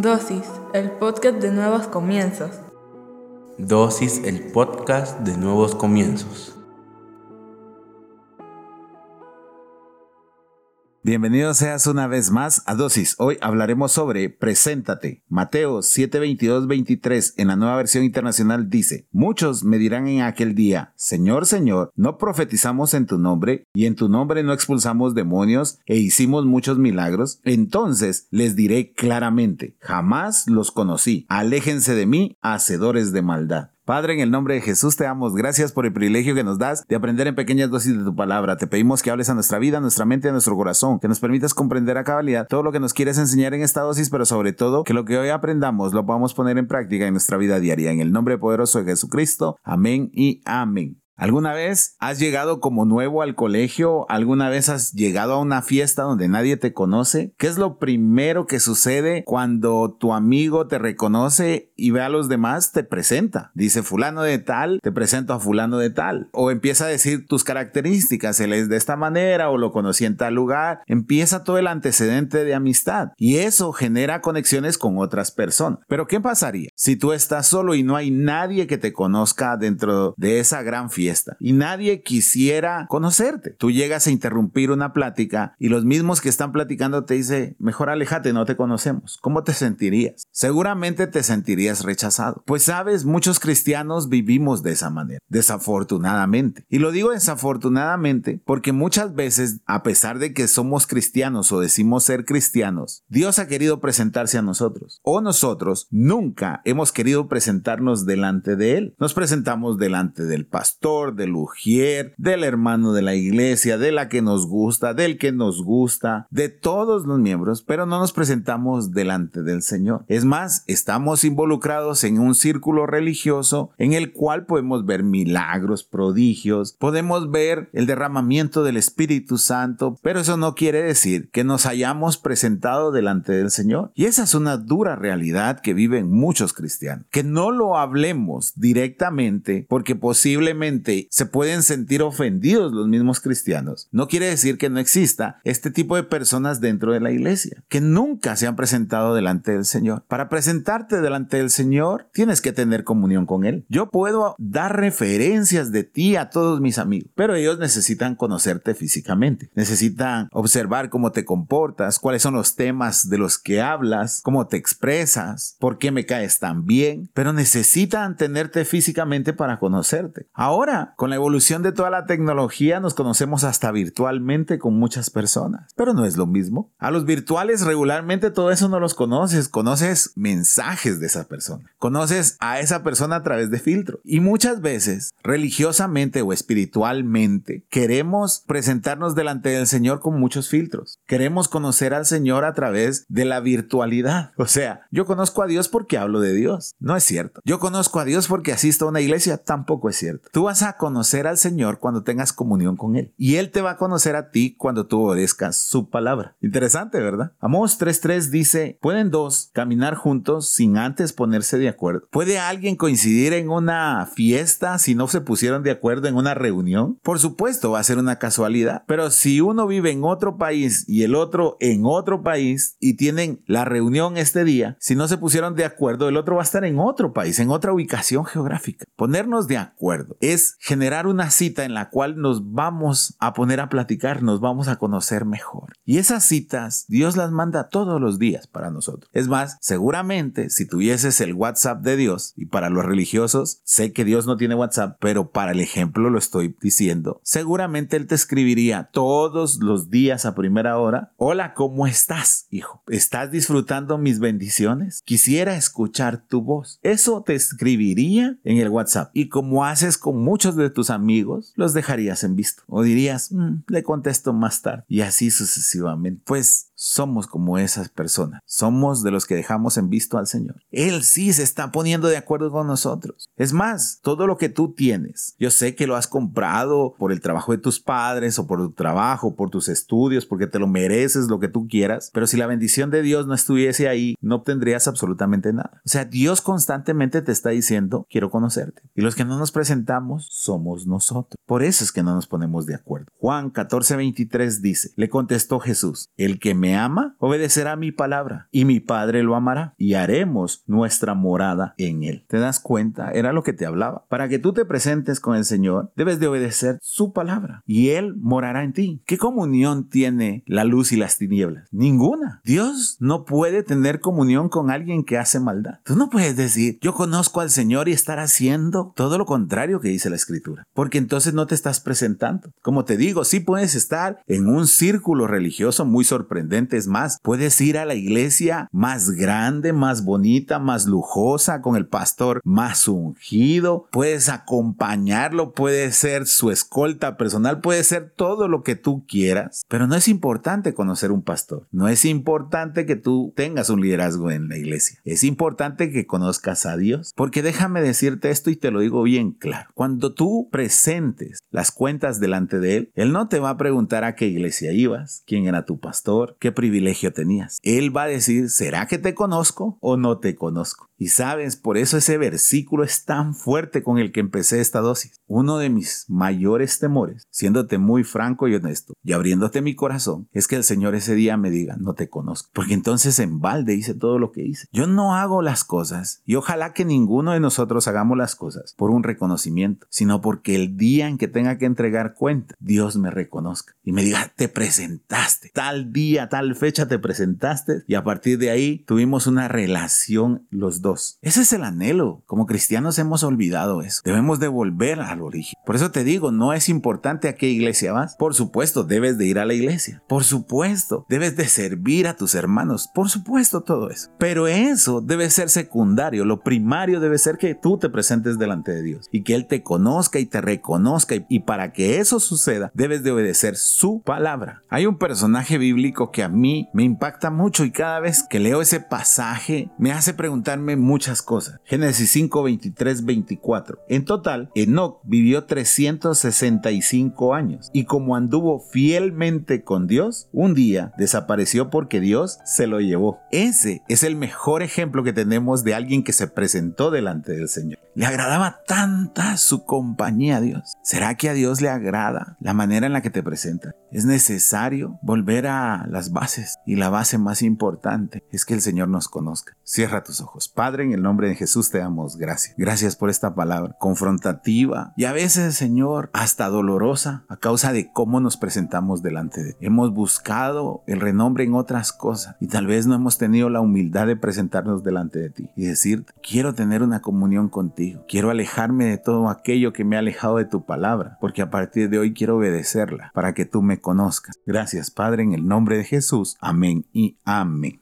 Dosis, el podcast de nuevos comienzos. Dosis, el podcast de nuevos comienzos. Bienvenido seas una vez más a Dosis. Hoy hablaremos sobre Preséntate. Mateo 7:22-23 en la nueva versión internacional dice, Muchos me dirán en aquel día, Señor, Señor, ¿no profetizamos en tu nombre y en tu nombre no expulsamos demonios e hicimos muchos milagros? Entonces les diré claramente, jamás los conocí. Aléjense de mí, hacedores de maldad. Padre, en el nombre de Jesús te damos gracias por el privilegio que nos das de aprender en pequeñas dosis de tu palabra. Te pedimos que hables a nuestra vida, a nuestra mente, a nuestro corazón, que nos permitas comprender a cabalidad todo lo que nos quieres enseñar en esta dosis, pero sobre todo que lo que hoy aprendamos lo podamos poner en práctica en nuestra vida diaria. En el nombre poderoso de Jesucristo. Amén y amén. ¿Alguna vez has llegado como nuevo al colegio? ¿Alguna vez has llegado a una fiesta donde nadie te conoce? ¿Qué es lo primero que sucede cuando tu amigo te reconoce y ve a los demás? Te presenta. Dice fulano de tal, te presento a fulano de tal. O empieza a decir tus características. Él es de esta manera o lo conocí en tal lugar. Empieza todo el antecedente de amistad. Y eso genera conexiones con otras personas. Pero ¿qué pasaría si tú estás solo y no hay nadie que te conozca dentro de esa gran fiesta? Y nadie quisiera conocerte. Tú llegas a interrumpir una plática y los mismos que están platicando te dicen, mejor alejate, no te conocemos. ¿Cómo te sentirías? Seguramente te sentirías rechazado. Pues sabes, muchos cristianos vivimos de esa manera, desafortunadamente. Y lo digo desafortunadamente porque muchas veces, a pesar de que somos cristianos o decimos ser cristianos, Dios ha querido presentarse a nosotros. O nosotros nunca hemos querido presentarnos delante de Él. Nos presentamos delante del pastor, del ujier, del hermano de la iglesia, de la que nos gusta, del que nos gusta, de todos los miembros, pero no nos presentamos delante del Señor. Es más, estamos involucrados en un círculo religioso en el cual podemos ver milagros, prodigios, podemos ver el derramamiento del Espíritu Santo, pero eso no quiere decir que nos hayamos presentado delante del Señor. Y esa es una dura realidad que viven muchos cristianos. Que no lo hablemos directamente porque posiblemente se pueden sentir ofendidos los mismos cristianos, no quiere decir que no exista este tipo de personas dentro de la iglesia, que nunca se han presentado delante del Señor. Presentarte delante del Señor, tienes que tener comunión con Él. Yo puedo dar referencias de ti a todos mis amigos, pero ellos necesitan conocerte físicamente, necesitan observar cómo te comportas, cuáles son los temas de los que hablas, cómo te expresas, por qué me caes tan bien, pero necesitan tenerte físicamente para conocerte. Ahora, con la evolución de toda la tecnología nos conocemos hasta virtualmente con muchas personas, pero no es lo mismo. A los virtuales regularmente todo eso no los conoces, conoces mensajes de esa persona, conoces a esa persona a través de filtro y muchas veces religiosamente o espiritualmente queremos presentarnos delante del Señor con muchos filtros. Queremos conocer al Señor a través de la virtualidad. O sea, yo conozco a Dios porque hablo de Dios. No es cierto. Yo conozco a Dios porque asisto a una iglesia. Tampoco es cierto. Tú vas a conocer al Señor cuando tengas comunión con Él. Y Él te va a conocer a ti cuando tú obedezcas su palabra. Interesante, ¿verdad? Amos 3.3 dice, ¿pueden dos caminar juntos sin antes ponerse de acuerdo? ¿Puede alguien coincidir en una fiesta si no se pusieron de acuerdo en una reunión? Por supuesto, va a ser una casualidad. Pero si uno vive en otro país y el otro en otro país y tienen la reunión este día, si no se pusieron de acuerdo, el otro va a estar en otro país, en otra ubicación geográfica. Ponernos de acuerdo es generar una cita en la cual nos vamos a poner a platicar, nos vamos a conocer mejor. Y esas citas Dios las manda todos los días para nosotros. Es más, seguramente si tuvieses el WhatsApp de Dios, y para los religiosos, sé que Dios no tiene WhatsApp, pero para el ejemplo lo estoy diciendo, seguramente Él te escribiría todos los días a primera hora, hola, ¿cómo estás, hijo? ¿Estás disfrutando mis bendiciones? Quisiera escuchar tu voz. Eso te escribiría en el WhatsApp. Y como haces con muchos de tus amigos los dejarías en visto. O dirías, mm, le contesto más tarde. Y así sucesivamente. Pues somos como esas personas. Somos de los que dejamos en visto al Señor. Él sí se está poniendo de acuerdo con nosotros. Es más, todo lo que tú tienes, yo sé que lo has comprado por el trabajo de tus padres o por tu trabajo, por tus estudios, porque te lo mereces, lo que tú quieras. Pero si la bendición de Dios no estuviese ahí, no obtendrías absolutamente nada. O sea, Dios constantemente te está diciendo, quiero conocerte. Y los que no nos presentamos somos nosotros. Por eso es que no nos ponemos de acuerdo. Juan 14:23 dice, le contestó Jesús, el que me ama, obedecerá mi palabra, y mi Padre lo amará, y haremos nuestra morada en él. ¿Te das cuenta? Era lo que te hablaba. Para que tú te presentes con el Señor, debes de obedecer su palabra, y Él morará en ti. ¿Qué comunión tiene la luz y las tinieblas? Ninguna. Dios no puede tener comunión con alguien que hace maldad. Tú no puedes decir, yo conozco al Señor y estar haciendo todo lo contrario que dice la Escritura, porque entonces no te estás presentando. Como te digo, sí puedes estar en un círculo religioso muy sorprendente, es más, puedes ir a la iglesia más grande, más bonita, más lujosa, con el pastor más ungido, puedes acompañarlo, puede ser su escolta personal, puede ser todo lo que tú quieras, pero no es importante conocer un pastor, no es importante que tú tengas un liderazgo en la iglesia, es importante que conozcas a Dios, porque déjame decirte esto y te lo digo bien claro, cuando tú presentes las cuentas delante de Él, Él no te va a preguntar a qué iglesia ibas, quién era tu pastor, qué privilegio tenías, Él va a decir, ¿será que te conozco o no te conozco? Y sabes, por eso ese versículo es tan fuerte con el que empecé esta dosis. Uno de mis mayores temores, siéndote muy franco y honesto y abriéndote mi corazón, es que el Señor ese día me diga, no te conozco. Porque entonces en balde hice todo lo que hice. Yo no hago las cosas y ojalá que ninguno de nosotros hagamos las cosas por un reconocimiento, sino porque el día en que tenga que entregar cuenta, Dios me reconozca y me diga, te presentaste, tal día, tal fecha te presentaste y a partir de ahí tuvimos una relación los dos ese es el anhelo. Como cristianos hemos olvidado eso. Debemos de volver al origen. Por eso te digo, no es importante a qué iglesia vas. Por supuesto, debes de ir a la iglesia. Por supuesto, debes de servir a tus hermanos. Por supuesto, todo eso. Pero eso debe ser secundario. Lo primario debe ser que tú te presentes delante de Dios y que Él te conozca y te reconozca. Y para que eso suceda, debes de obedecer su palabra. Hay un personaje bíblico que a mí me impacta mucho y cada vez que leo ese pasaje me hace preguntarme muchas cosas. Génesis 5, 23, 24. En total, Enoch vivió 365 años y como anduvo fielmente con Dios, un día desapareció porque Dios se lo llevó. Ese es el mejor ejemplo que tenemos de alguien que se presentó delante del Señor. Le agradaba tanta su compañía a Dios. ¿Será que a Dios le agrada la manera en la que te presenta? Es necesario volver a las bases y la base más importante es que el Señor nos conozca. Cierra tus ojos. Padre, en el nombre de Jesús te damos gracias. Gracias por esta palabra confrontativa y a veces, Señor, hasta dolorosa a causa de cómo nos presentamos delante de ti. Hemos buscado el renombre en otras cosas y tal vez no hemos tenido la humildad de presentarnos delante de ti y decir, quiero tener una comunión contigo Quiero alejarme de todo aquello que me ha alejado de tu palabra, porque a partir de hoy quiero obedecerla para que tú me conozcas. Gracias, Padre, en el nombre de Jesús. Amén y amén.